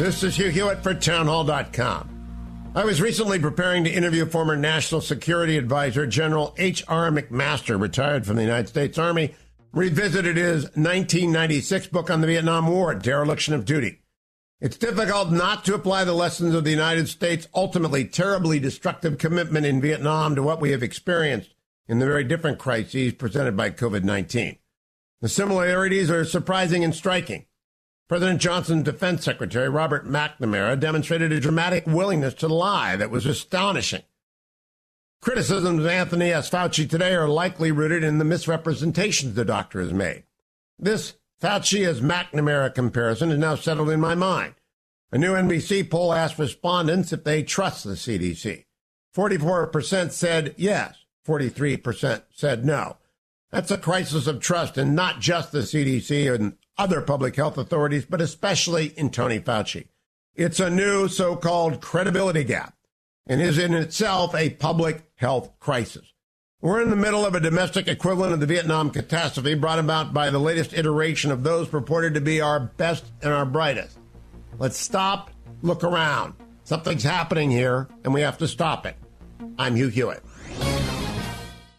This is Hugh Hewitt for townhall.com. I was recently preparing to interview former National Security Advisor General H.R. McMaster, retired from the United States Army, revisited his 1996 book on the Vietnam War, Dereliction of Duty. It's difficult not to apply the lessons of the United States' ultimately terribly destructive commitment in Vietnam to what we have experienced in the very different crises presented by COVID 19. The similarities are surprising and striking. President Johnson's defense secretary, Robert McNamara, demonstrated a dramatic willingness to lie that was astonishing. Criticisms of Anthony S. Fauci today are likely rooted in the misrepresentations the doctor has made. This Fauci as McNamara comparison is now settled in my mind. A new NBC poll asked respondents if they trust the CDC. 44% said yes, 43% said no. That's a crisis of trust in not just the CDC and other public health authorities, but especially in Tony Fauci. It's a new so called credibility gap and is in itself a public health crisis. We're in the middle of a domestic equivalent of the Vietnam catastrophe brought about by the latest iteration of those purported to be our best and our brightest. Let's stop, look around. Something's happening here, and we have to stop it. I'm Hugh Hewitt.